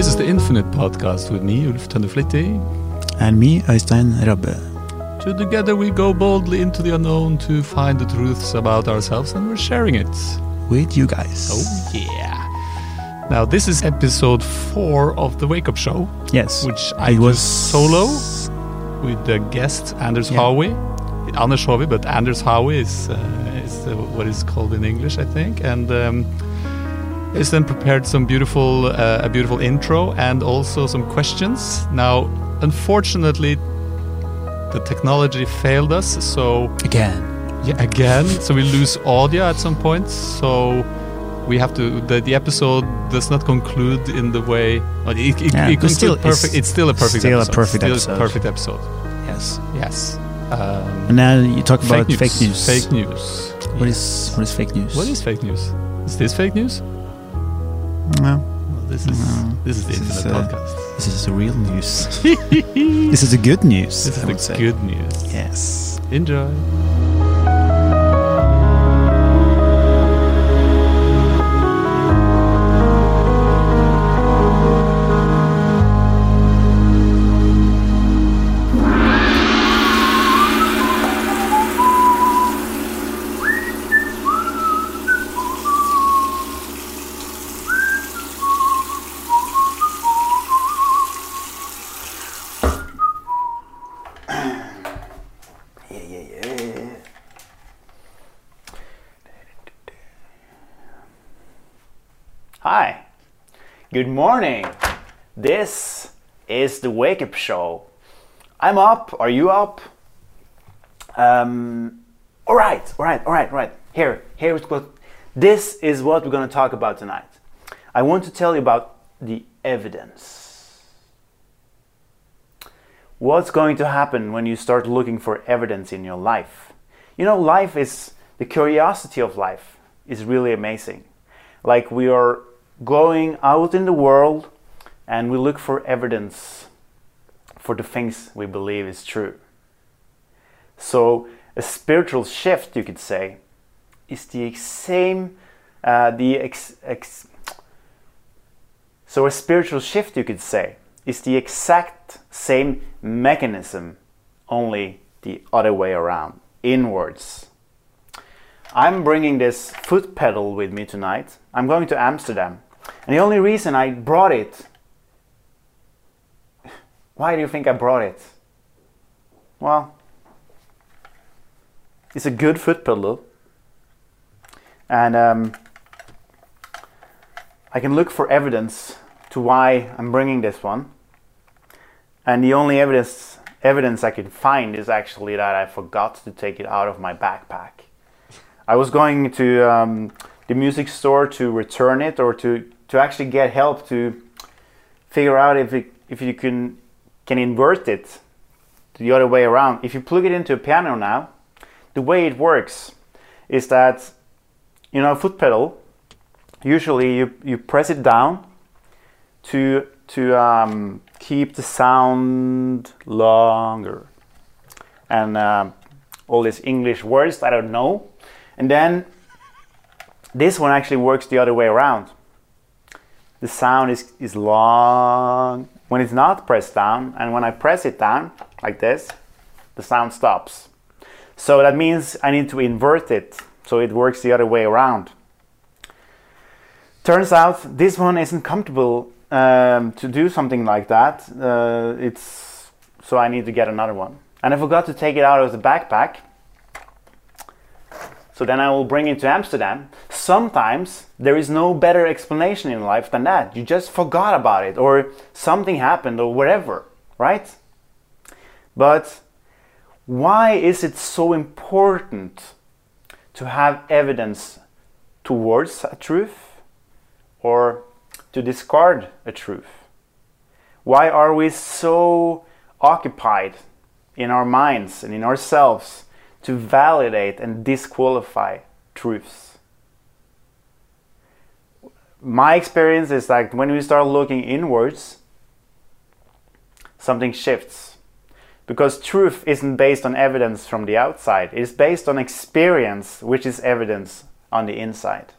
This is the Infinite Podcast with me, Ulf Tønneflitti. And me, Øystein Rabbe. Together we go boldly into the unknown to find the truths about ourselves and we're sharing it. With you guys. Oh, yeah. Now, this is episode four of the Wake Up Show, Yes. which I it was solo with the guest Anders Yeah. Howie. Anders Howie, but Anders Howie is, uh, is uh, what is called in English, I think. And um, is then prepared some beautiful, uh, a beautiful intro and also some questions. Now, unfortunately, the technology failed us, so Again. yeah, again, so we lose audio at some point. So we have to. The, the episode does not conclude in the way. It, it, Yeah, it concludes still, perfect. it's It's still a perfect. still a episode. perfect still episode. A perfect episode. Yes. Yes. Um, And now you talk about fake news. Fake news. What Yes. is what is fake news? What is fake news? Is this fake news? No, Well, this is No. this is the This is, internet uh, podcast. this is the real news. this is the good news. This is I the good news. Yes. Enjoy. Good morning. This is the Wake Up Show. I'm up. Are you up? Um, all right, all right, all right, all right. Here, here's what. This is what we're going to talk about tonight. I want to tell you about the evidence. What's going to happen when you start looking for evidence in your life? You know, life is the curiosity of life is really amazing. Like we are going out in the world and we look for evidence for the things we believe is true. So a spiritual shift, you could say, is the same. Uh, the ex- ex- so a spiritual shift, you could say, is the exact same mechanism, only the other way around, inwards. I'm bringing this foot pedal with me tonight. I'm going to Amsterdam. And the only reason I brought it, why do you think I brought it? Well, it's a good foot pedal. And um, I can look for evidence to why I'm bringing this one. And the only evidence evidence I could find is actually that I forgot to take it out of my backpack. I was going to um, the music store to return it or to, to actually get help to figure out if it, if you can can invert it the other way around. If you plug it into a piano now, the way it works is that you know a foot pedal. Usually you, you press it down to to um, keep the sound longer and um, all these English words I don't know. And then this one actually works the other way around. The sound is, is long when it's not pressed down, and when I press it down like this, the sound stops. So that means I need to invert it so it works the other way around. Turns out this one isn't comfortable um, to do something like that. Uh, it's so I need to get another one, and I forgot to take it out of the backpack. So then I will bring it to Amsterdam. Sometimes there is no better explanation in life than that. You just forgot about it, or something happened, or whatever, right? But why is it so important to have evidence towards a truth or to discard a truth? Why are we so occupied in our minds and in ourselves to validate and disqualify truths? My experience is that when we start looking inwards, something shifts. Because truth isn't based on evidence from the outside, it's based on experience, which is evidence on the inside.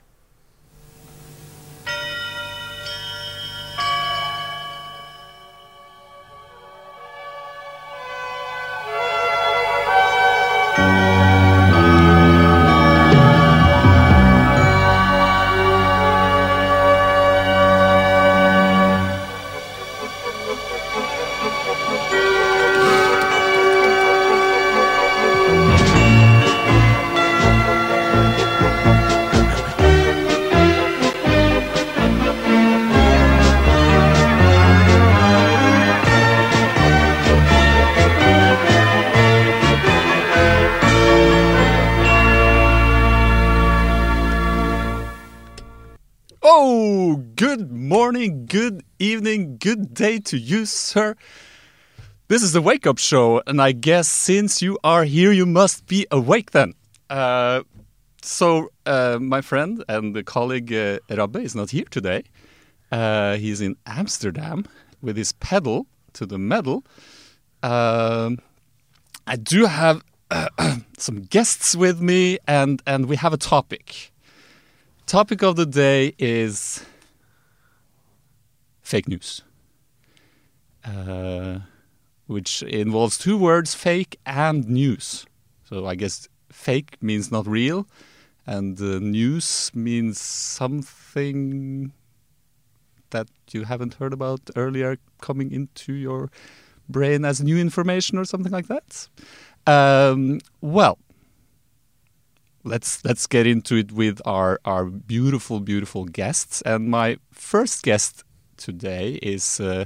Day to you, sir. This is the Wake Up Show, and I guess since you are here, you must be awake then. Uh, so, uh, my friend and colleague uh, Rabbe is not here today. Uh, he's in Amsterdam with his pedal to the medal. Um, I do have some guests with me, and, and we have a topic. Topic of the day is fake news, which involves two words: fake and news. So I guess fake means not real, and uh, news means something that you haven't heard about earlier coming into your brain as new information or something like that. Um, well, let's let's get into it with our our beautiful beautiful guests. And my first guest today is uh,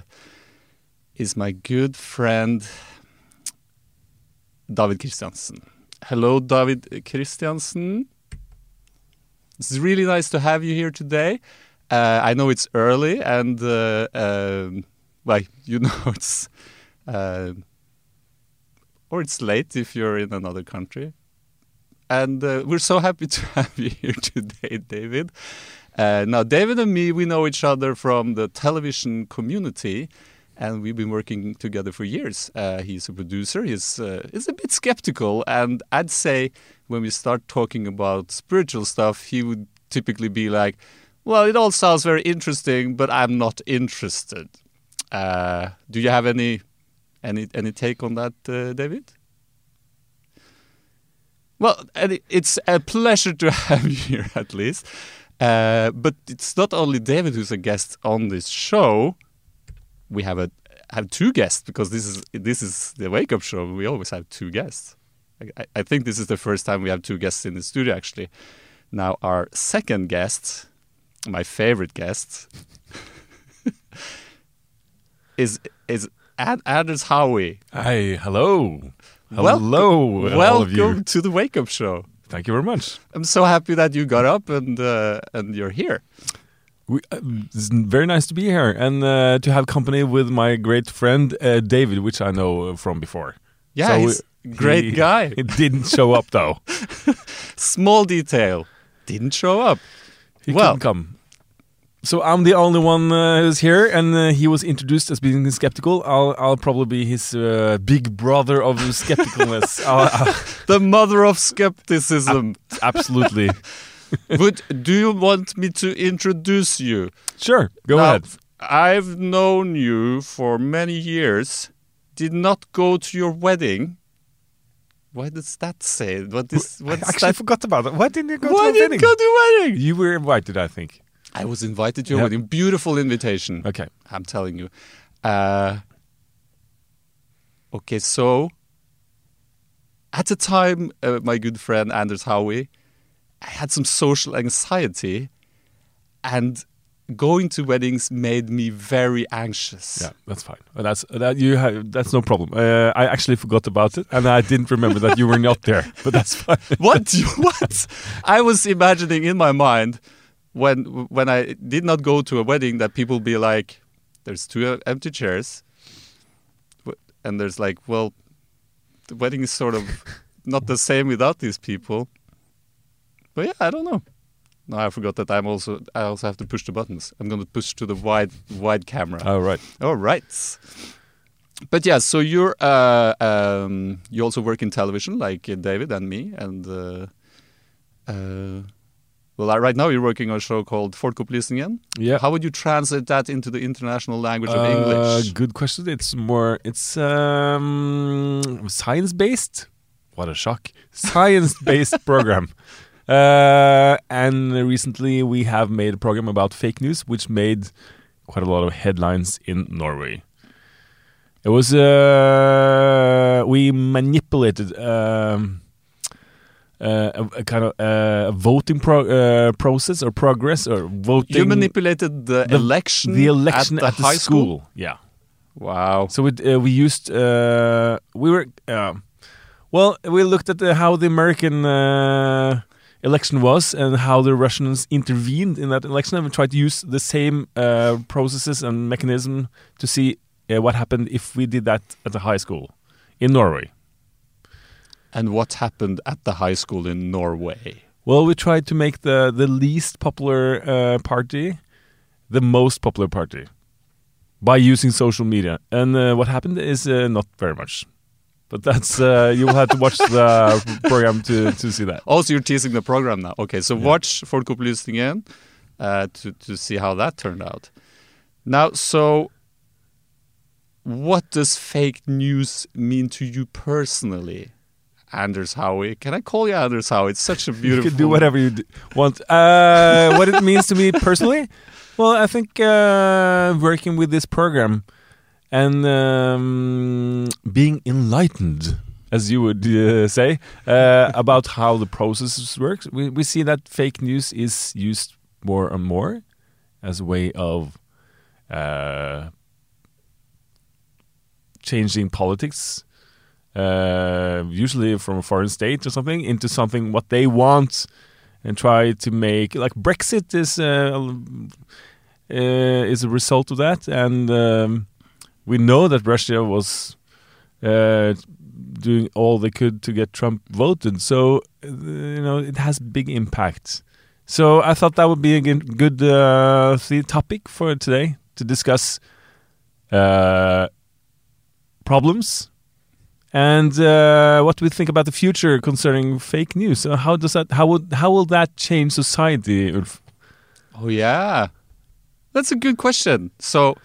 is my good friend David Christiansen. Hello, David Christiansen. It's really nice to have you here today. Uh, I know it's early, and uh, um, well, you know it's uh, or it's late if you're in another country. And uh, we're so happy to have you here today, David. Uh, now, David and me, we know each other from the television community, and we've been working together for years. Uh, he's a producer. He's uh, he's a bit skeptical, and I'd say when we start talking about spiritual stuff, he would typically be like, "Well, it all sounds very interesting, but I'm not interested." Uh, do you have any any any take on that, uh, David? Well, it's a pleasure to have you here at least. Uh, but it's not only David who's a guest on this show. We have a have two guests because this is this is the wake up show. We always have two guests. I, I think this is the first time we have two guests in the studio. Actually, now our second guest, my favorite guest, is is Ad- Anders Howie. Hi, hello. Welcome- Hello, you. Welcome to the wake up show. Thank you very much. I'm so happy that you got up and uh, and you're here. We, uh, it's very nice to be here and uh, to have company with my great friend uh, David, which I know from before. Yeah, So, he's a great he- guy. He didn't show up though. Small detail, didn't show up. He Well- couldn't come. So I'm the only one uh, who's here, and uh, he was introduced as being skeptical. I'll, I'll probably be his uh, big brother of skepticalness. The mother of skepticism. absolutely. Would do you want me to introduce you? Sure, go Now, ahead. I've known you for many years. Did not go to your wedding. Why does that say? What is I actually that? forgot about that. Why didn't you go Why to didn't wedding? go to your wedding? You were invited, I think. I was invited to your Yeah. wedding. Beautiful invitation. Okay. I'm telling you. Uh, okay, so at the time, uh, my good friend Anders Howie, I had some social anxiety, and going to weddings made me very anxious. Yeah, that's fine. Uh, That's that you have. That's no problem. Uh, I actually forgot about it, and I didn't remember that you were not there. But that's fine. What? what? I was imagining in my mind when when I did not go to a wedding that people be like, "There's two uh, empty chairs," and there's like, "Well, the wedding is sort of not the same without these people." But yeah, I don't know. No, I forgot that I'm also I also have to push the buttons. I'm going to push to the wide wide camera. All right. All right. But yeah, so you're uh, um, you also work in television, like uh, David and me, and uh, uh, well, right now you're working on a show called Folkeopplysningen. Yeah. How would you translate that into the international language of Uh, English? Good question. It's more. It's um, science based. What a shock! Science based program. Uh, and recently we have made a program about fake news, which made quite a lot of headlines in Norway. It was uh, we manipulated um, uh, a, a kind of uh, voting pro- uh, process or progress or voting. You manipulated the, the- election, the election at the, at the high school. Yeah. Wow. So it, uh, we used uh, we were well we looked at the, how the American uh, election was and how the Russians intervened in that election, and we tried to use the same uh, processes and mechanism to see uh, what happened if we did that at the high school in Norway. And what happened at the high school in Norway? Well, we tried to make the the least popular uh, party the most popular party by using social media, and uh, what happened is uh, not very much. But that's uh, you will have to watch the program to to see that. Also, you're teasing the program now. Okay, so watch for Folkeopplysningen uh, to to see how that turned out. Now, so what does fake news mean to you personally, Anders Howie? Can I call you Anders Howie? It's such a beautiful. You can do whatever you want. Uh, what it means to me personally? Well, I think uh, working with this program and um, being enlightened, as you would uh, say, uh, about how the process works, we, we see that fake news is used more and more as a way of uh, changing politics uh, usually from a foreign state or something, into something what they want, and try to make like Brexit is uh, uh, is a result of that, and um, we know that Russia was uh, doing all they could to get Trump voted, so uh, you know it has big impact. So I thought that would be a good, uh, topic for today to discuss uh, problems and uh, what we think about the future concerning fake news? How does that? How would? How will that change society? Ulf? Oh yeah, that's a good question. So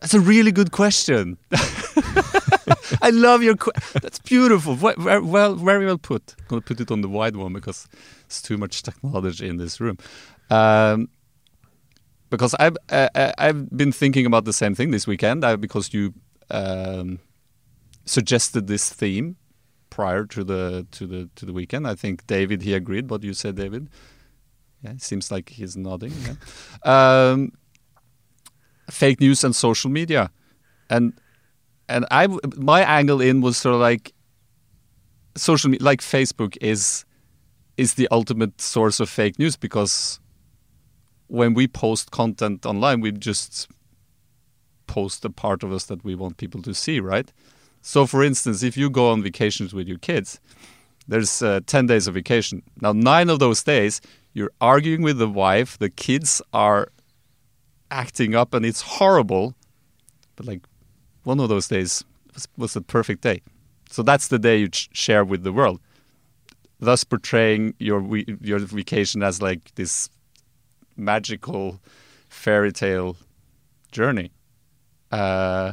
that's a really good question. I love your. That's beautiful. Well, very well put. I'm gonna put it on the wide one because it's too much technology in this room. Um, because I've uh, uh, I've been thinking about the same thing this weekend. Uh, because you um, suggested this theme prior to the to the to the weekend. I think David he agreed. What you said, David? Yeah, it seems like he's nodding. Yeah. Um, fake news and social media, and and I my angle in was sort of like social media, like Facebook is is the ultimate source of fake news because when we post content online, we just post the part of us that we want people to see, right? So, for instance, if you go on vacations with your kids, there's uh, 10 days of vacation. Now, nine of those days, you're arguing with the wife, the kids are acting up, and it's horrible. But, like, one of those days was, was a perfect day. So, that's the day you share with the world, thus portraying your, your vacation as like this magical fairy tale journey. Uh,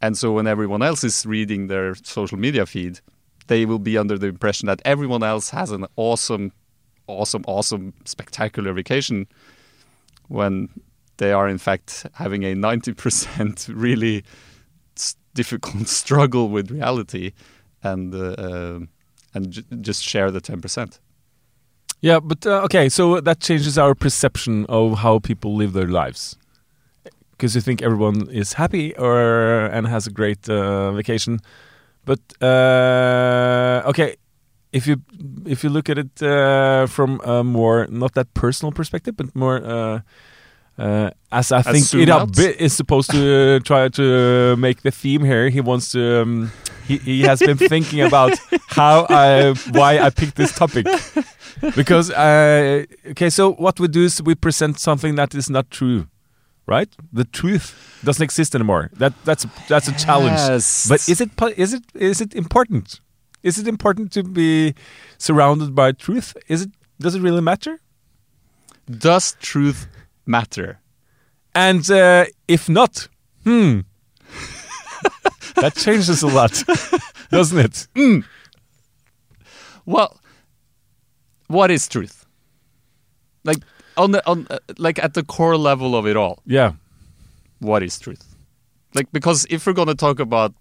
and so when everyone else is reading their social media feed, they will be under the impression that everyone else has an awesome, awesome, awesome, spectacular vacation when they are in fact having a 90% really difficult struggle with reality and uh, uh, and just share the 10%. Yeah, but uh, okay, so that changes our perception of how people live their lives. Because you think everyone is happy or and has a great uh, vacation, but uh, okay, if you if you look at it uh, from a more not that personal perspective, but more uh, as I think zoom it a bit is supposed to uh, try to make the theme here. He wants to. Um, he, he has been thinking about how I why I picked this topic because uh, okay. So what we do is we present something that is not true, right? The truth doesn't exist anymore. That that's that's a challenge. Yes. But is it is it is it important? Is it important to be surrounded by truth? Is it does it really matter? Does truth matter? And uh, if not, hmm, that changes a lot, doesn't it? Well, what is truth? Like on the on uh, like at the core level of it all, Yeah, what is truth? Like because if we're going to talk about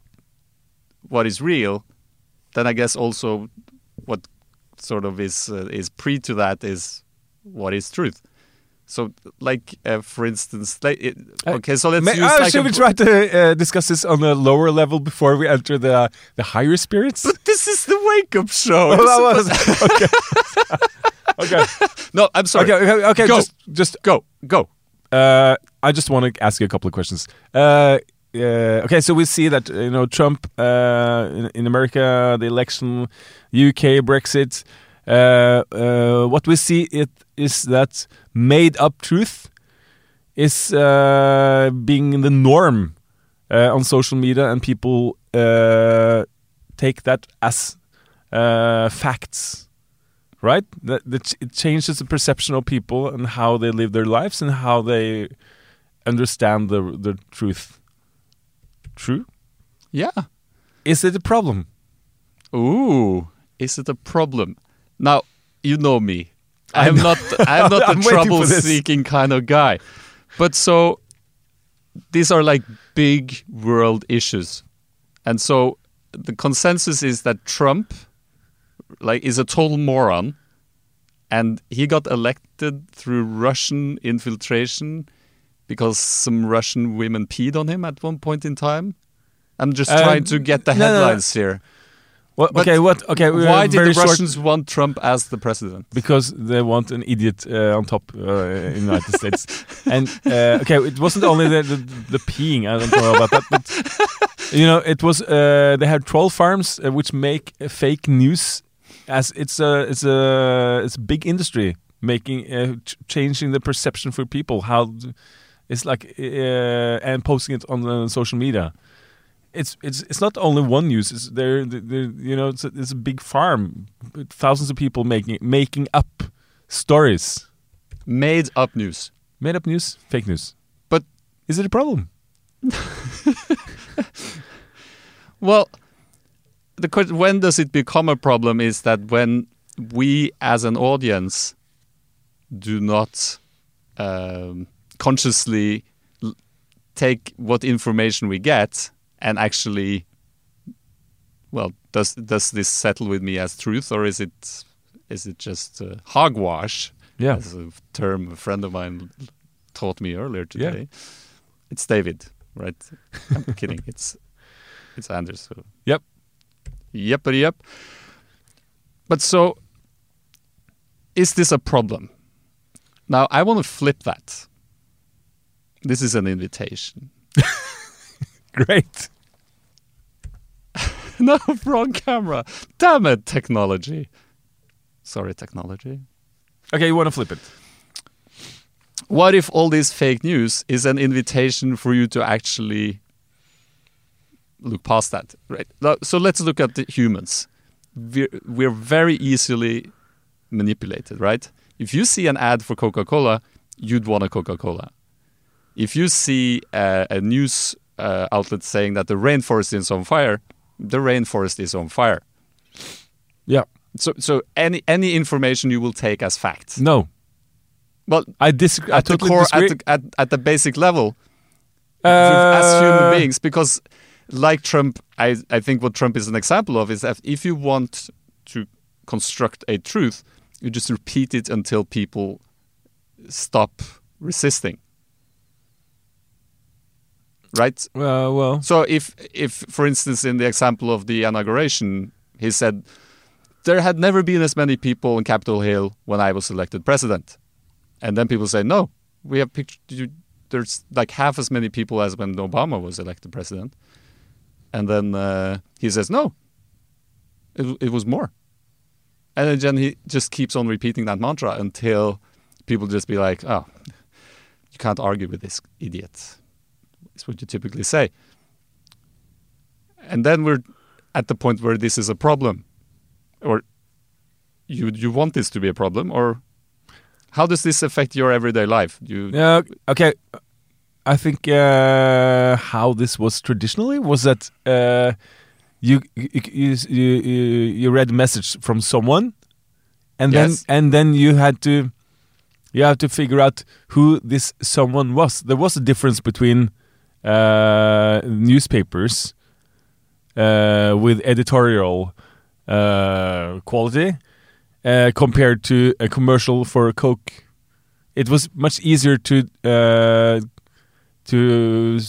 what is real, then I guess also what sort of is uh, is pre to that is what is truth. So, like uh, for instance, like it, Uh, okay, so let's Ma- use uh, like should we try to uh, discuss this on a lower level before we enter the the higher spirits? But this is the wake-up show. Well, that was- okay. okay. no, I'm sorry. Okay. Okay. Okay. Go. Just, just Go, go. Uh, I just want to ask you a couple of questions. Uh, uh, okay, so we see that you know Trump uh, in, in America, the election, UK, Brexit. Uh, uh, what we see it is that made-up truth is uh, being the norm uh, on social media, and people uh, take that as uh, facts right? That, that it changes the perception of people and how they live their lives and how they understand the the truth. True? Yeah. Is it a problem? Ooh, is it a problem? Now you know me. I'm not. I'm not I'm the waiting for this. trouble-seeking kind of guy. But so these are like big world issues, and so the consensus is that Trump, like, is a total moron, and he got elected through Russian infiltration because some Russian women peed on him at one point in time. I'm just Uh, trying to get the no, no, no. headlines here. What, But okay, what? Okay, Why did the short- Russians want Trump as the president? Because they want an idiot uh, on top uh, in the United States. And uh, okay, it wasn't only the, the the peeing. I don't know about that, but you know, it was uh, they had troll farms uh, which make uh, fake news. As it's a it's a it's a big industry making uh, ch changing the perception for people. How it's like uh, and posting it on the social media. It's it's it's not only one news. It's there. there you know, it's a, it's a big farm, thousands of people making making up stories, Made up news. made up news, fake news. But- is it a problem? Well, the question when does it become a problem is that when we as an audience do not um, consciously take what information we get and actually well does does this settle with me as truth or is it is it just uh, hogwash Yeah. as a term a friend of mine taught me earlier today Yeah. it's david right i'm kidding it's it's anders so Yep. Yep, but yep. But so, is this a problem? Now, I want to flip that. This is an invitation. Great. no, wrong camera. Damn it, technology. Sorry, technology. Okay, you want to flip it? What if all this fake news is an invitation for you to actually look past that? Right. So let's look at the humans. We're, we're very easily manipulated, right? If you see an ad for Coca Cola, you'd want a Coca Cola. If you see a, a news uh, outlet saying that the rainforest is on fire, the rainforest is on fire. Yeah. So, so any any information you will take as fact. No, Well, I disagree. I at the core, disagree. at the, at, at the basic level, Uh, as human beings, because like Trump, I, I think what Trump is an example of is that if you want to construct a truth, you just repeat it until people stop resisting. Right? Uh, well, So if if for instance in the example of the inauguration, he said there had never been as many people on Capitol Hill when I was elected president. And then people say, "No, we have pictured you there's like half as many people as when Obama was elected president." And then uh, he says, "No. It it was more." And then he just keeps on repeating that mantra until people just be like, "Oh, you can't argue with this idiot." Is what you typically say. And then we're at the point where this is a problem, or you you want this to be a problem, or how does this affect your everyday life? You Yeah. Okay. I think uh, how this was traditionally was that uh, you, you you you read a message from someone, and then and then you had to you have to figure out who this someone was. There was a difference between newspapers uh, with editorial uh, quality uh, compared to a commercial for Coke. It was much easier to uh, to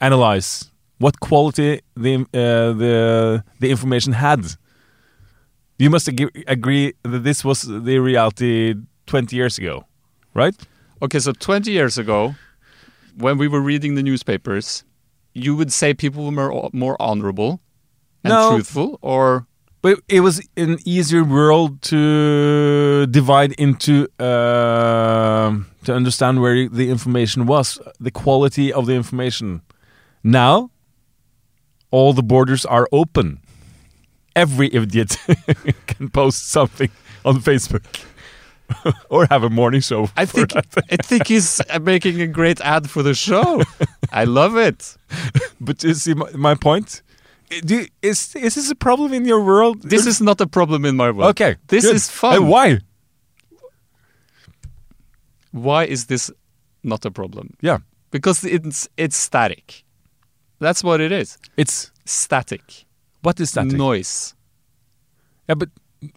analyze what quality the uh, the the information had. You must ag- agree that this was the reality 20 years ago, right? Okay, so 20 years ago, when we were reading the newspapers, you would say people were more, more honorable and No. truthful, or But it was an easier world to divide into um to understand where the information was, the quality of the information. Now, all the borders are open. Every idiot can post something on Facebook or have a morning show. I think. I think he's making a great ad for the show. I love it. But you see my, my point. Eh, do you- is is this a problem in your world? This is not a problem in my world. okay. this good. is fun. Why? Why is this not a problem? Yeah, Because it's it's static. That's what it is. it's Static. what is that? Noise. Yeah, but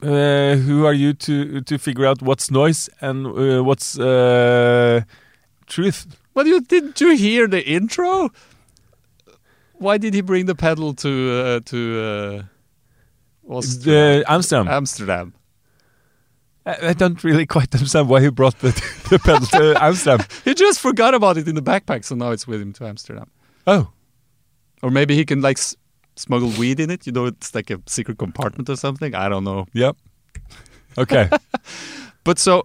uh, who are you to to figure out what's noise and uh, what's uh, truth? Well, you didn't you hear the intro? Why did he bring the pedal to uh, to uh, Austria? Amsterdam. Amsterdam? I, I don't really quite understand why he brought the, the pedal to Amsterdam. He just forgot about it in the backpack, so now it's with him to Amsterdam. Oh, Or maybe he can like s- smuggle weed in it. You know, it's like a secret compartment or something. I don't know. yep. Okay. But so,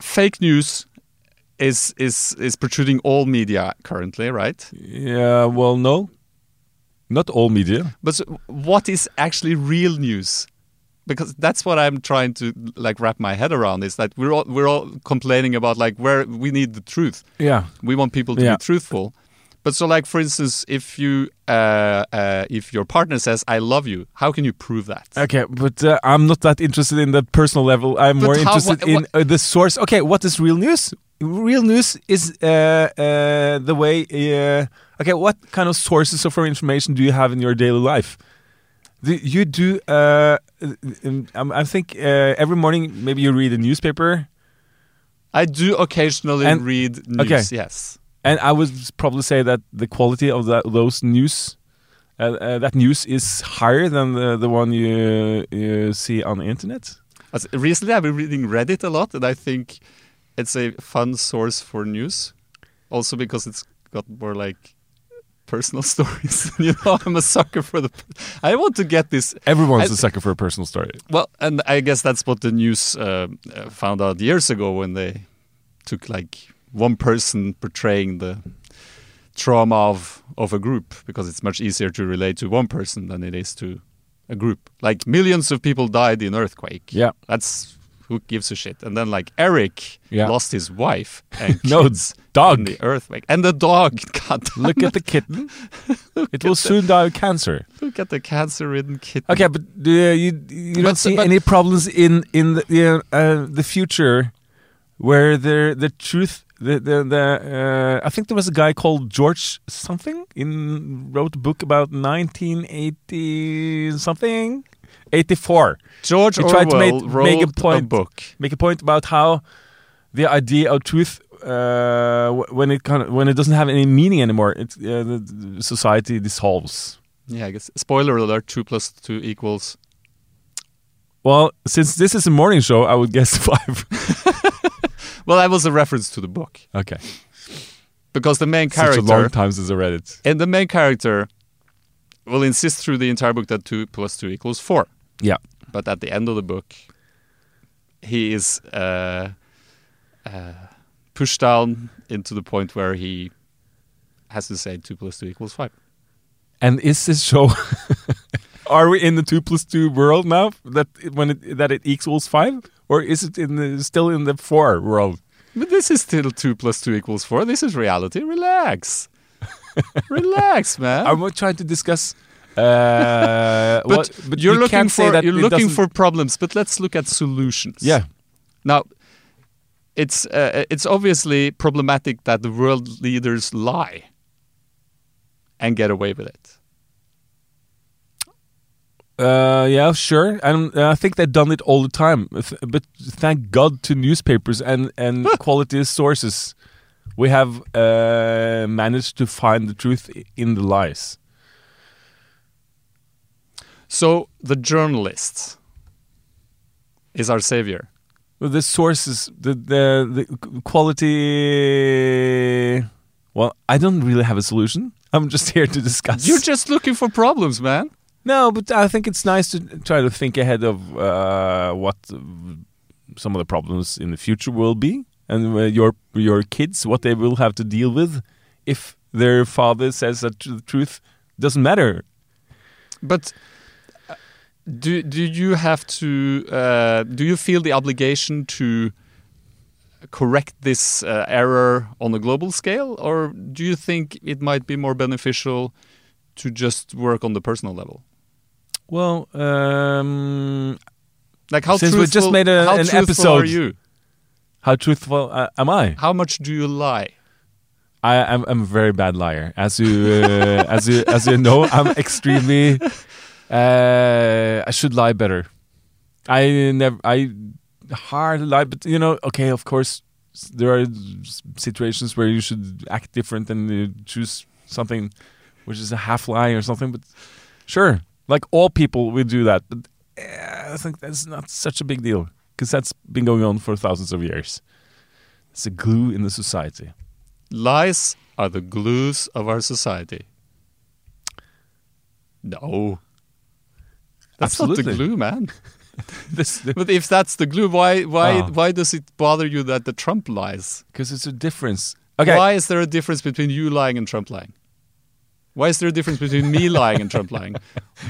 fake news is is is protruding all media currently, right? yeah. Well, no, not all media. But so what is actually real news? Because that's what I'm trying to like wrap my head around. Is that we're all we're all complaining about like where we need the truth. Yeah. We want people to Yeah. be truthful. But so, like for instance, if you uh, uh, if your partner says "I love you," how can you prove that? Okay, but uh, I'm not that interested in the personal level. I'm But more how- interested what- in uh, the source. Okay, what is real news? Real news is uh, uh, the way. Uh, okay, what kind of sources of information do you have in your daily life? Do you do? Uh, um, I think uh, every morning maybe you read a newspaper, I do occasionally And- read news. okay. Yes. And I would probably say that the quality of that, those news. Uh, uh, that news is higher than the, the one you, you see on the internet. As- Recently, I've been reading Reddit a lot, and I think it's a fun source for news. Also because it's got more like personal stories. you know, I'm a sucker for the. I want to get this. Everyone's I- a sucker for a personal story. Well, and I guess that's what the news uh, uh, found out years ago when they took like one person portraying the trauma of of a group because it's much easier to relate to one person than it is to a group. Like millions of people died in earthquake. Yeah. That's who gives a shit. And then like Eric Yeah. lost his wife and No, dog. in the earthquake. And the dog. God Look at the kitten. it will soon die of cancer. Look at the cancer-ridden kitten. Okay, but uh, you you don't see but- any problems in in the the, uh, the future where the the truth the the, the uh, I think there was a guy called George something in wrote a book about 1980 something 84 George He tried to make- wrote make a a point. book. make a point about how the idea of truth uh, when it kind of when it doesn't have any meaning anymore it uh, the, the society dissolves Yeah, I guess. Spoiler alert: two plus two equals. well since this is a morning show I would guess five Well, that was a reference to the book okay because the main character. such a long time since I read it and the main character will insist through the entire book that two plus two equals four. yeah But at the end of the book, he is uh, uh, pushed down into the point where he has to say two plus two equals five. And is this show? are we in the two plus two world now? That when it, that it equals five, or is it in the, still in the four world? But this is still two plus two equals four. This is reality. Relax, relax, man. I'm not trying to discuss. Uh, but what- but you're you looking for that you're looking doesn't- for problems. But let's look at solutions. yeah. Now, it's uh, it's obviously problematic that the world leaders lie and get away with it. Uh, yeah, sure. And uh, I think they've done it all the time. But thank God to newspapers and, and quality sources we have uh, managed to find the truth in the lies. So the journalist is our savior. Well, the sources, the the the quality. Well, I don't really have a solution. I'm just here to discuss. You're just looking for problems, man. No, but I think it's nice to try to think ahead of uh, what some of the problems in the future will be, and your your kids what they will have to deal with if their father says that the truth doesn't matter. But uh, do do you have to uh, do you feel the obligation to correct this uh, error on a global scale, or do you think it might be more beneficial to just work on the personal level? Well, um, Like how Since we truthful, just made a- how an truthful episode- are you? how truthful uh, am I? How much do you lie? I am I'm a very bad liar, as you uh, as you as you know. I'm extremely. Uh, I should lie better. I never. I hardly lie, but you know. Okay, of course, there are situations where you should act different and you choose something which is a half lie or something. But sure, like all people, we do that. But uh, I think that's not such a big deal because that's been going on for thousands of years. It's a glue in the society. Lies are the glues of our society. No. That's not the glue, man. This, But if that's the glue, why why Ah. why does it bother you that the Trump lies? Because it's a difference. Okay. Why is there a difference between you lying and Trump lying? Why is there a difference between me lying and Trump lying?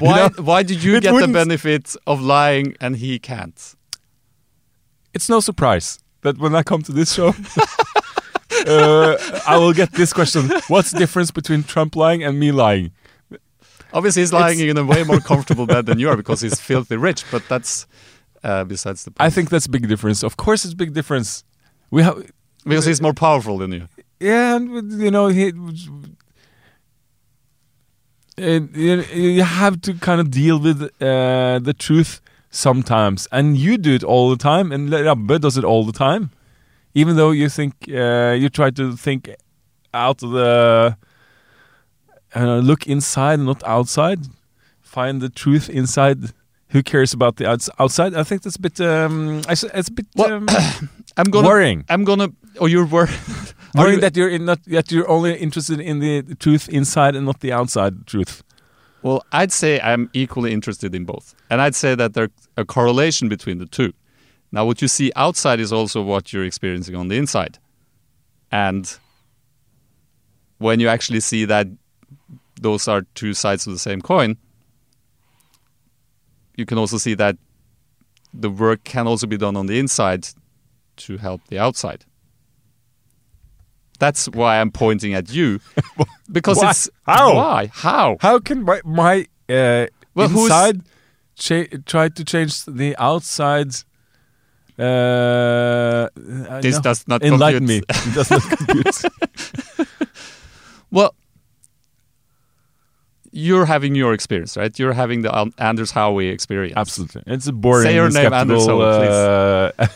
Why why did you get the benefit of lying and he can't? It's no surprise that when I come to this show, uh, I will get this question: What's the difference between Trump lying and me lying? Obviously, he's lying It's- in a way more comfortable bed than you are because he's filthy rich. But that's uh, besides the point. I think that's a big difference. Of course, it's a big difference. We have, because he's more powerful than you. yeah, and, you know, he, you, you have to kind of deal with uh, the truth sometimes, and you do it all the time, and Rabbe does it all the time, even though you think uh, you try to think out of the uh, look inside, not outside, find the truth inside. Who cares about the outside? I think that's a bit. Um, it's a bit um, I'm gonna. worrying. I'm gonna. Oh, you're worried. Worrying that you're in not that you're only interested in the truth inside and not the outside truth. Well, I'd say I'm equally interested in both. And I'd say that there's a correlation between the two. Now, what you see outside is also what you're experiencing on the inside. And when you actually see that those are two sides of the same coin, you can also see that the work can also be done on the inside to help the outside. That's why I'm pointing at you. Because Why? it's How? why? How? How can my my uh, Well, inside cha- try to change the outside? Uh, This know. does not enlighten compute. me. It does not compute. Well, you're having your experience, right? You're having the An- Anders Howie experience. Absolutely, it's a boring. Say your name, Anders skeptical, Hovi, uh,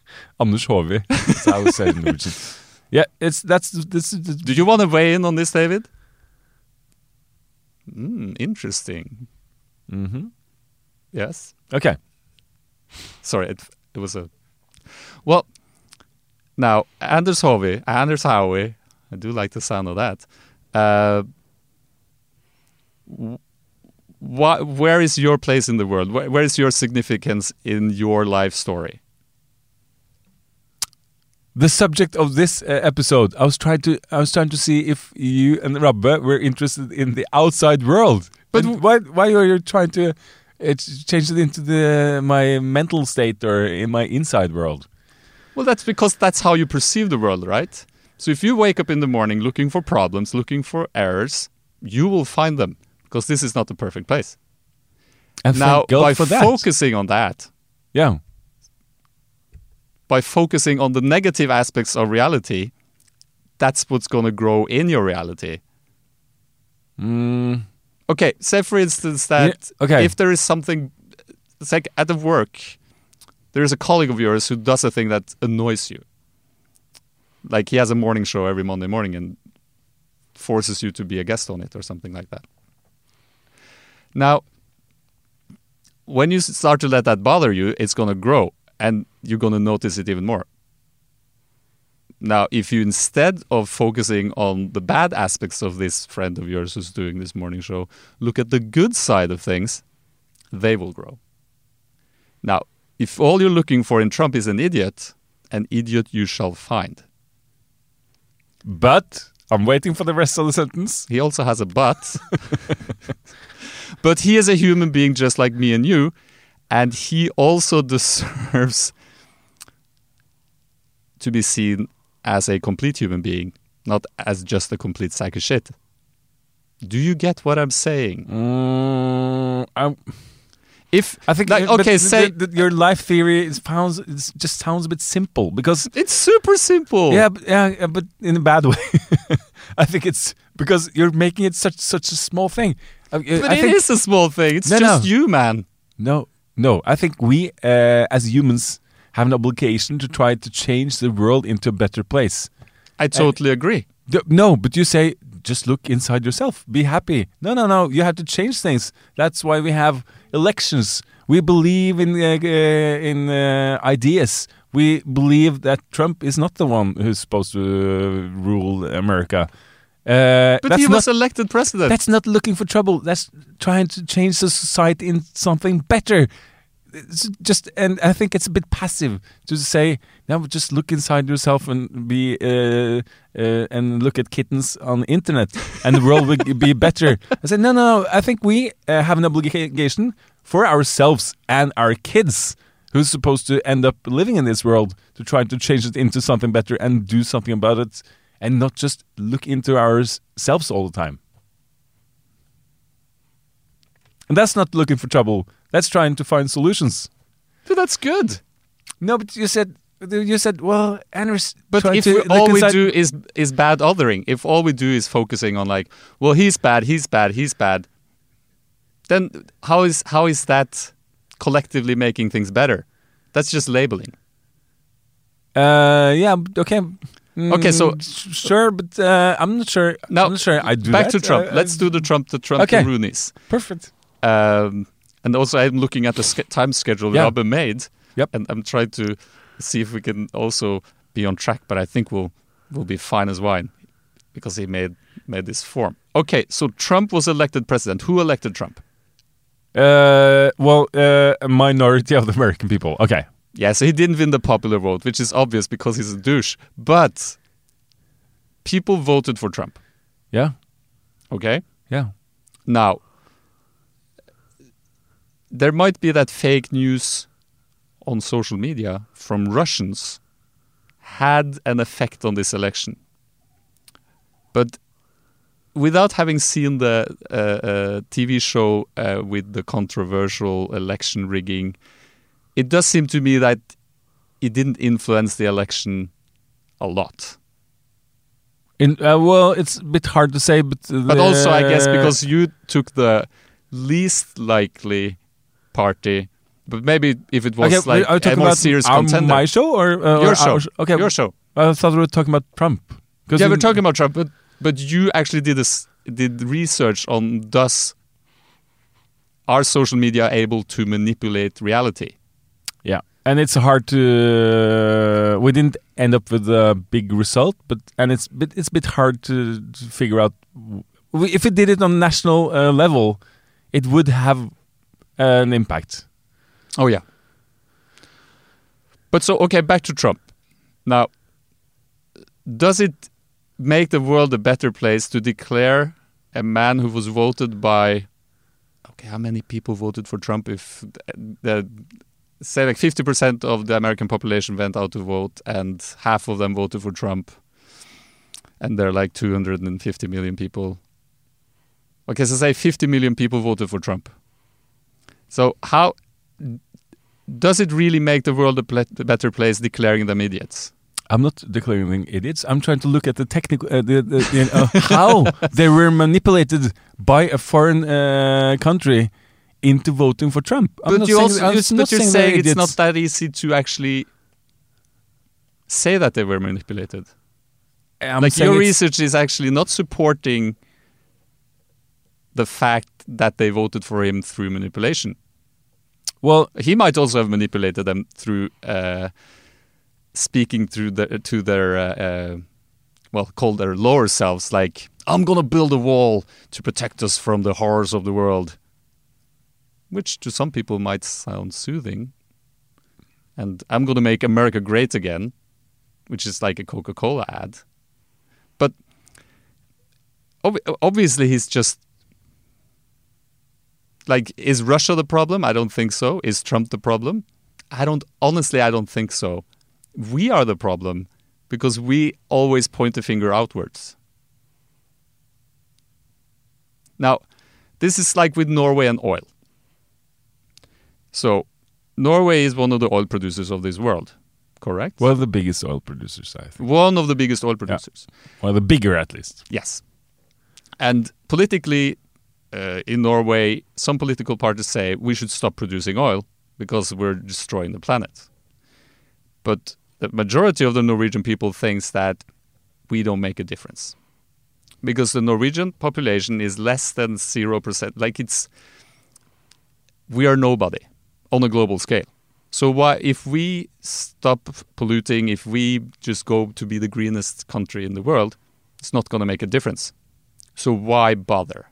Anders Hovi. That's how I would say it in Norwegian. Yeah, it's that's this is the Do you want to weigh in on this, David? Mm, interesting. hmm Yes. Okay. Sorry, it, it was a. Well, now Anders Hovi, Anders Howie. I do like the sound of that. Uh, wh- where is your place in the world? Where is your significance in your life story? The subject of this uh, episode, I was trying to, I was trying to see if you and Rabbe were interested in the outside world. But w- why, why are you trying to uh, ch- change it into the my mental state or in my inside world? Well, that's because that's how you perceive the world, right? So if you wake up in the morning looking for problems, looking for errors, you will find them because this is not the perfect place. And now, by focusing on that, yeah, by focusing on the negative aspects of reality, that's what's going to grow in your reality. mm, Okay, say for instance that Yeah, okay. if there is something, it's like at the work, there is a colleague of yours who does a thing that annoys you. like he has a morning show every Monday morning and forces you to be a guest on it or something like that. Now, when you start to let that bother you, it's going to grow and you're going to notice it even more. Now, if you instead of focusing on the bad aspects of this friend of yours who's doing this morning show, look at the good side of things, they will grow. Now, if all you're looking for in Trump is an idiot, an idiot you shall find. But I'm waiting for the rest of the sentence. He also has a but. but he is a human being just like me and you, and he also deserves to be seen as a complete human being, not as just a complete sack of shit. Do you get what I'm saying? Mm, I, If I think like okay, the- say the- the- your life theory is sounds it just sounds a bit simple because it's super simple. yeah, but, yeah, yeah, but in a bad way. I think it's because you're making it such such a small thing. I, but I it think, is a small thing. It's No, just no. you, man. No, no. I think we, uh, as humans, have an obligation to try to change the world into a better place. I totally agree. D- No, but you say just look inside yourself. Be happy. No, no, no. You have to change things. That's why we have elections. We believe in uh, uh, in uh, ideas. We believe that Trump is not the one who's supposed to uh, rule America. Uh, But he not was elected president. that's not looking for trouble. That's trying to change the society in something better. It's just, and I think it's a bit passive to say, now just look inside yourself and be, uh, uh, and look at kittens on the internet, and the world will be better. I said, no, no, no. I think we uh, have an obligation for ourselves and our kids, who's supposed to end up living in this world, to try to change it into something better and do something about it, and not just look into ourselves all the time. And that's not looking for trouble. That's trying to find solutions. But that's good. No, but you said you said well, Anders. But if to we, look all we do is is bad othering, if all we do is focusing on like, well, he's bad, he's bad, he's bad, then how is how is that collectively making things better? That's just labeling. uh, yeah, but okay. Okay, so- Mm, sure, but uh, I'm not sure. Now, I'm not sure. I do Back that. to Trump. Uh, Let's do the Trump the Trump Okay. the Roonies. perfect. Um, and also, I'm looking at the time schedule Yeah. that Abbe made. Yep. And I'm trying to see if we can also be on track. But I think we'll we'll be fine as wine because he made made this form. Okay, so Trump was elected president. Who elected Trump? Uh, well, uh, a minority of the American people. Okay. Yeah, so he didn't win the popular vote, which is obvious because he's a douche. But people voted for Trump. Yeah. Okay. Yeah. Now, there might be that fake news on social media from Russians had an effect on this election. But without having seen the uh, uh, TV show uh, with the controversial election rigging, it does seem to me that it didn't influence the election a lot. In uh, well, it's a bit hard to say, but But also, I guess because you took the least likely party, but maybe if it was okay, like are a talking more about serious our- contender, my show or uh, your or show, sh- Okay, your show. I thought we were talking about Trump. Yeah, we're talking about Trump, but but you actually did this did research on does are social media able to manipulate reality? Yeah, and it's hard to. Uh, we didn't end up with a big result, but and it's bit it's a bit hard to, to figure out. If we did it on national uh, level, it would have an impact. Oh yeah. But so okay, back to Trump. Now, does it make the world a better place to declare a man who was voted by? Okay, how many people voted for Trump? If the say like fifty percent of the American population went out to vote, and half of them voted for Trump, and there are like two hundred and fifty million people. Okay, so say fifty million people voted for Trump. So how does it really make the world a better place declaring them idiots? I'm not declaring them idiots. I'm trying to look at the technical, uh, the, the, you know, how they were manipulated by a foreign uh, country into voting for Trump. I'm but you saying- also, I'm you, but you're they're saying it's not that easy to actually say that they were manipulated. I'm like your research is actually not supporting the fact that they voted for him through manipulation. Well, He might also have manipulated them through uh, speaking through the, to their uh, uh, well, called their lower selves, like I'm gonna build a wall to protect us from the horrors of the world, which to some people might sound soothing. And I'm gonna make America great again, which is like a Coca-Cola ad. But ob- obviously, he's just like, is Russia the problem? I don't think so. Is Trump the problem? I don't, honestly, I don't think so. We are the problem because we always point the finger outwards. Now, this is like with Norway and oil. So, Norway is one of the oil producers of this world, correct? one of the biggest oil producers, I think. one of the biggest oil producers. One of the bigger, at least. Yes. And politically, uh, in Norway, some political parties say we should stop producing oil because we're destroying the planet. But the majority of the Norwegian people thinks that we don't make a difference because the Norwegian population is less than zero percent. Like it's, we are nobody on a global scale. So why, if we stop polluting, if we just go to be the greenest country in the world, it's not going to make a difference. So why bother?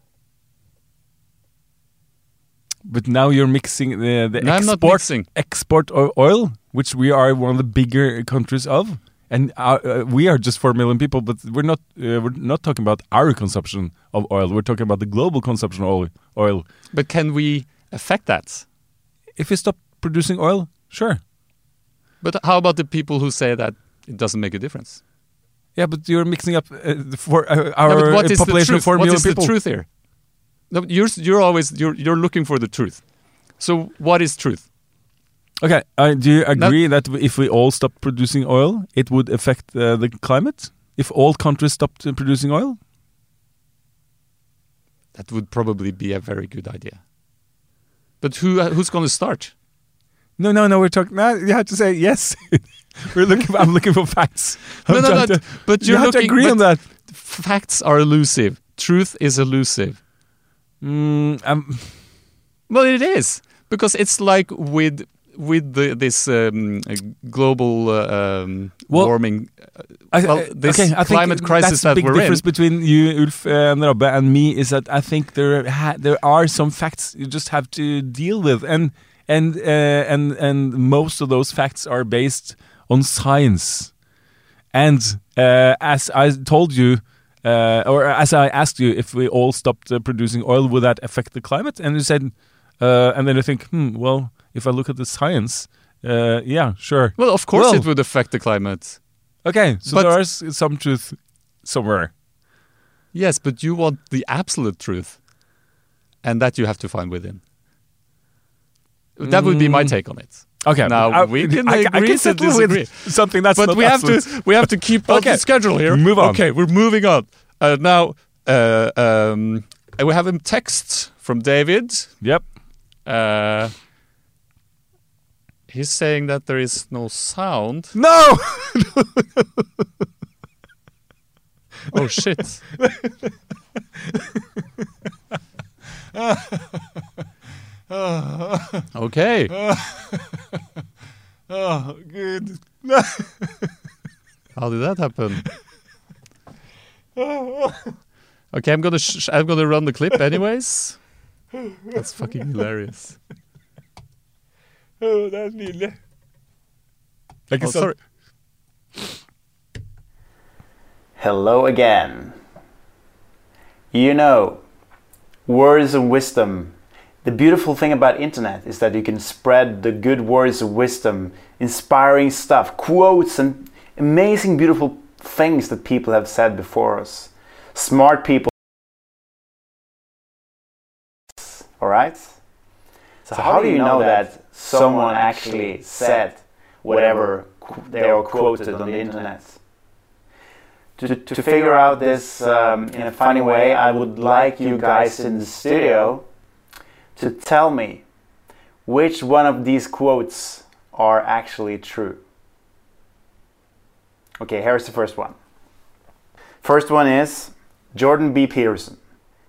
But now you're mixing the, the No, I'm not export export of oil, which we are one of the bigger countries of, and our, uh, we are just four million people. But we're not uh, we're not talking about our consumption of oil. We're talking about the global consumption of oil. Oil. But can we affect that? If we stop producing oil, sure. But how about the people who say that it doesn't make a difference? Yeah, but you're mixing up uh, for uh, our what uh, is the population of four What million is people. the truth here? No, you're you're always you're you're looking for the truth. So what is truth? Okay, uh, do you agree that if we all stop producing oil, it would affect uh, the climate? If all countries stopped uh, producing oil? That would probably be a very good idea. But who who's going to start? No, no, no. We're talking. No, you have to say yes. we're looking. I'm looking for facts. No, I'm no, trying no, to- but you have to agree on that. Facts are elusive. Truth is elusive. Mm, um, Well, it is because it's like with with the, this um, uh, global uh, um, Well, warming. I, Well, this okay, I think climate crisis that's the that big we're difference in- between you, Ulf, uh, and Rabbe, and me is that I think there ha there are some facts you just have to deal with, and and uh, and and most of those facts are based on science. And uh, as I told you, uh, or as I asked you, if we all stopped uh, producing oil, would that affect the climate? And you said, uh, and then you think, hmm, well, if I look at the science, uh, yeah, sure. Well, of course, Well- it would affect the climate. Okay, so But- there is some truth somewhere. Yes, but you want the absolute truth, and that you have to find within. That would be my Mm. take on it. Okay, Now, I- we can I, I can to settle disagree. with something that's but we have to we have to keep on Okay. the schedule here. Move on. Okay, we're moving on. Uh, now, uh, um, we have a text from David. Yep. Uh, he's saying that there is no sound. No. Oh shit! okay. oh, good. How did that happen? Okay, I'm gonna sh- I'm gonna run the clip anyways. That's fucking hilarious. oh, det er nydelig. Det er ikke Oh, sorry. Hello again. You know, words of wisdom. The beautiful thing about internet is that you can spread the good words of wisdom, inspiring stuff, quotes and amazing beautiful things that people have said before us. Smart people. All right? So, how, do you know that someone actually said whatever they are quoted on the internet? to, to figure out this um, in a funny way, I would like you guys in the studio to tell me which one of these quotes are actually true. Okay, here's the first one. First one is Jordan B. Peterson.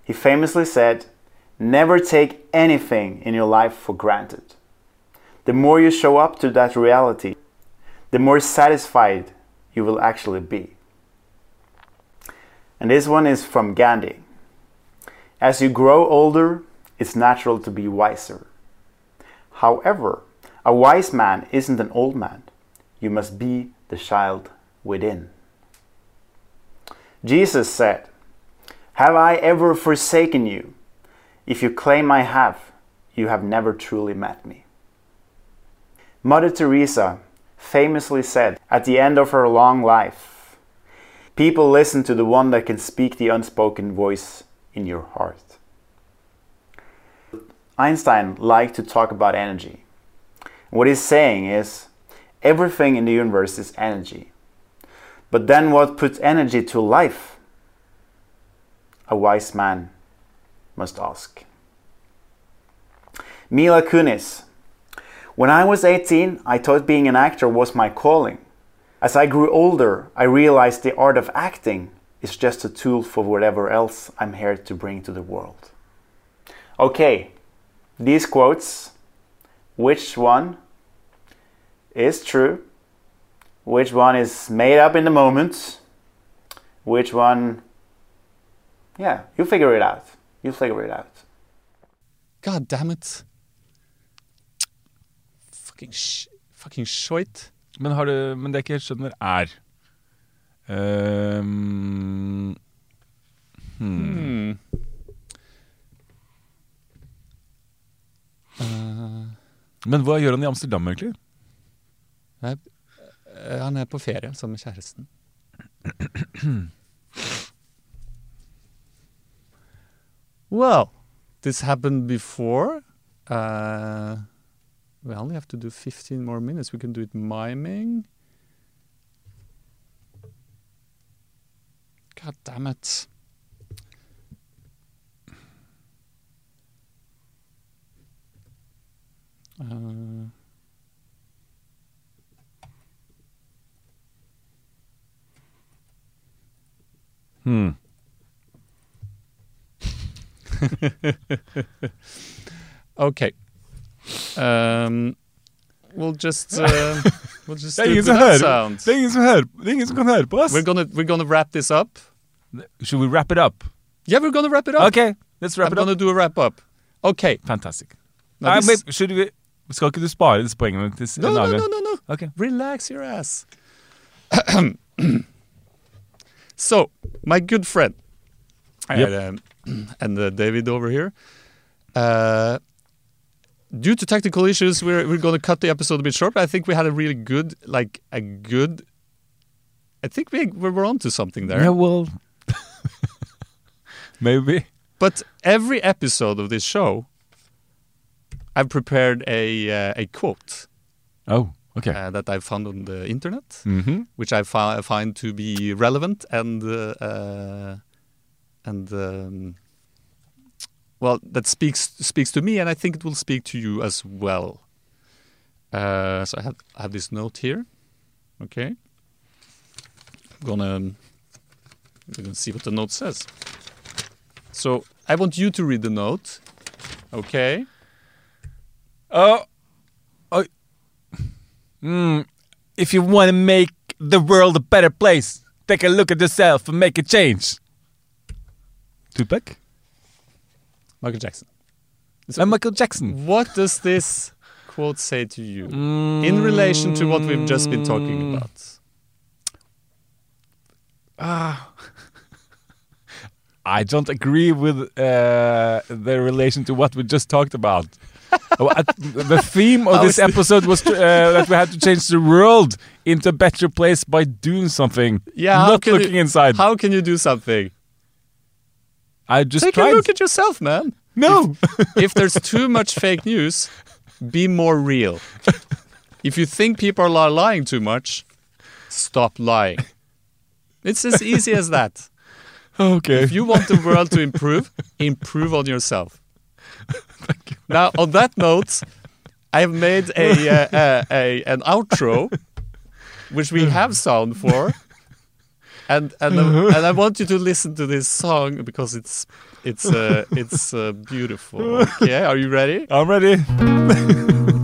He famously said, Never take anything in your life for granted. The more you show up to that reality, the more satisfied you will actually be. And this one is from Gandhi. As you grow older, it's natural to be wiser. However, a wise man isn't an old man. You must be the child within. Jesus said, Have I ever forsaken you? If you claim I have, you have never truly met me. Mother Teresa famously said at the end of her long life, People listen to the one that can speak the unspoken voice in your heart. Einstein liked to talk about energy. What he's saying is everything in the universe is energy. But then what puts energy to life? A wise man must ask. Mila Kunis. When I was 18, I thought being an actor was my calling. As I grew older, I realized the art of acting is just a tool for whatever else I'm here to bring to the world. Okay, these quotes, which one is true? Which one is made up in the moment? Which one, yeah, you figure it out. You figure it out. God damn it. Fucking sh fucking shit. Men, har du, men det jeg ikke helt skjønner, er Ehm, hmm. Hmm. Men hva gjør han i Amsterdam, egentlig? nei, eh, han er på ferie sammen med kjæresten. well, this happened before. Uh, we only have to do 15 more minutes. We can do it miming. God damn it. Uh, Hmm. okay. Um, we'll just uh, we'll just Det do ingen the som sound. Det er ingen som hører Det er ingen som kan høre på oss. We're gonna we're gonna wrap this up. Should we wrap it up? Yeah, we're gonna wrap it up. Okay, let's wrap I'm it up. gonna do a wrap up. Okay. Fantastic. Now this- men should we, skal ikke du spare disse poengene til no, en no, annen no, no, no. Okay. Relax your ass. so, my good friend Yep. and, um, and uh, David over here. Uh, due to technical issues, we're we're going to cut the episode a bit short. But I think we had a really good, like a good. I think we we were onto something there. Yeah, well, maybe. But every episode of this show, I've prepared a uh, a quote Oh, okay. uh, that I found on the internet. Mhm. which I fi- find to be relevant and uh, uh, and um, well, that speaks speaks to me, and I think it will speak to you as well. Uh, so I have I have this note here. Okay, I'm gonna we're gonna see what the note says. So I want you to read the note. Okay. Oh, oh. Mm. If you want to make the world a better place, take a look at yourself and make a change. Tupac? Michael Jackson. And Michael Jackson. What does this quote say to you in relation to what we've just been talking about? Ah, I don't agree with uh, the relation to what we just talked about. Oh, the theme of this episode was to, uh, that we had to change the world into a better place by doing something, Yeah, not can you- looking inside. How can you do something? I just Take tried. a look at yourself, man. no, If there's too much fake news, be more real. If you think people are lying too much, stop lying. It's as easy as that. okay. If you want the world to improve, improve on yourself. now, on that note, I have made a, uh, uh, a an outro, which we have sound for, and and uh, and I want you to listen to this song because it's it's uh, it's uh, beautiful. Okay, are you ready? I'm ready.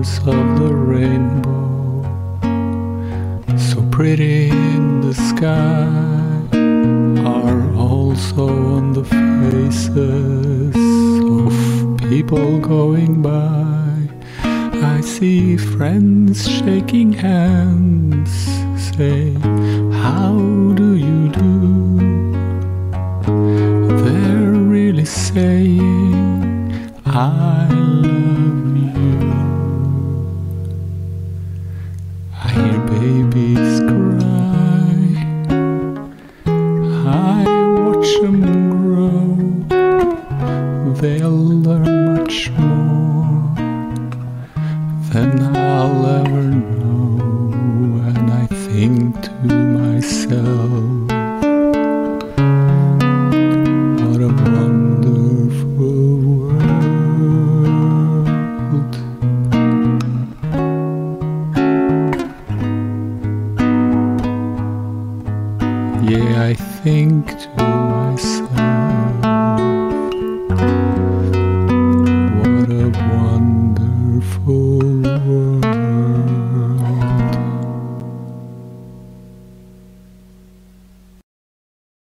colors of the rainbow, so pretty in the sky, are also on the faces of people going by. I see friends shaking hands, say, How do you do? They're really saying, I.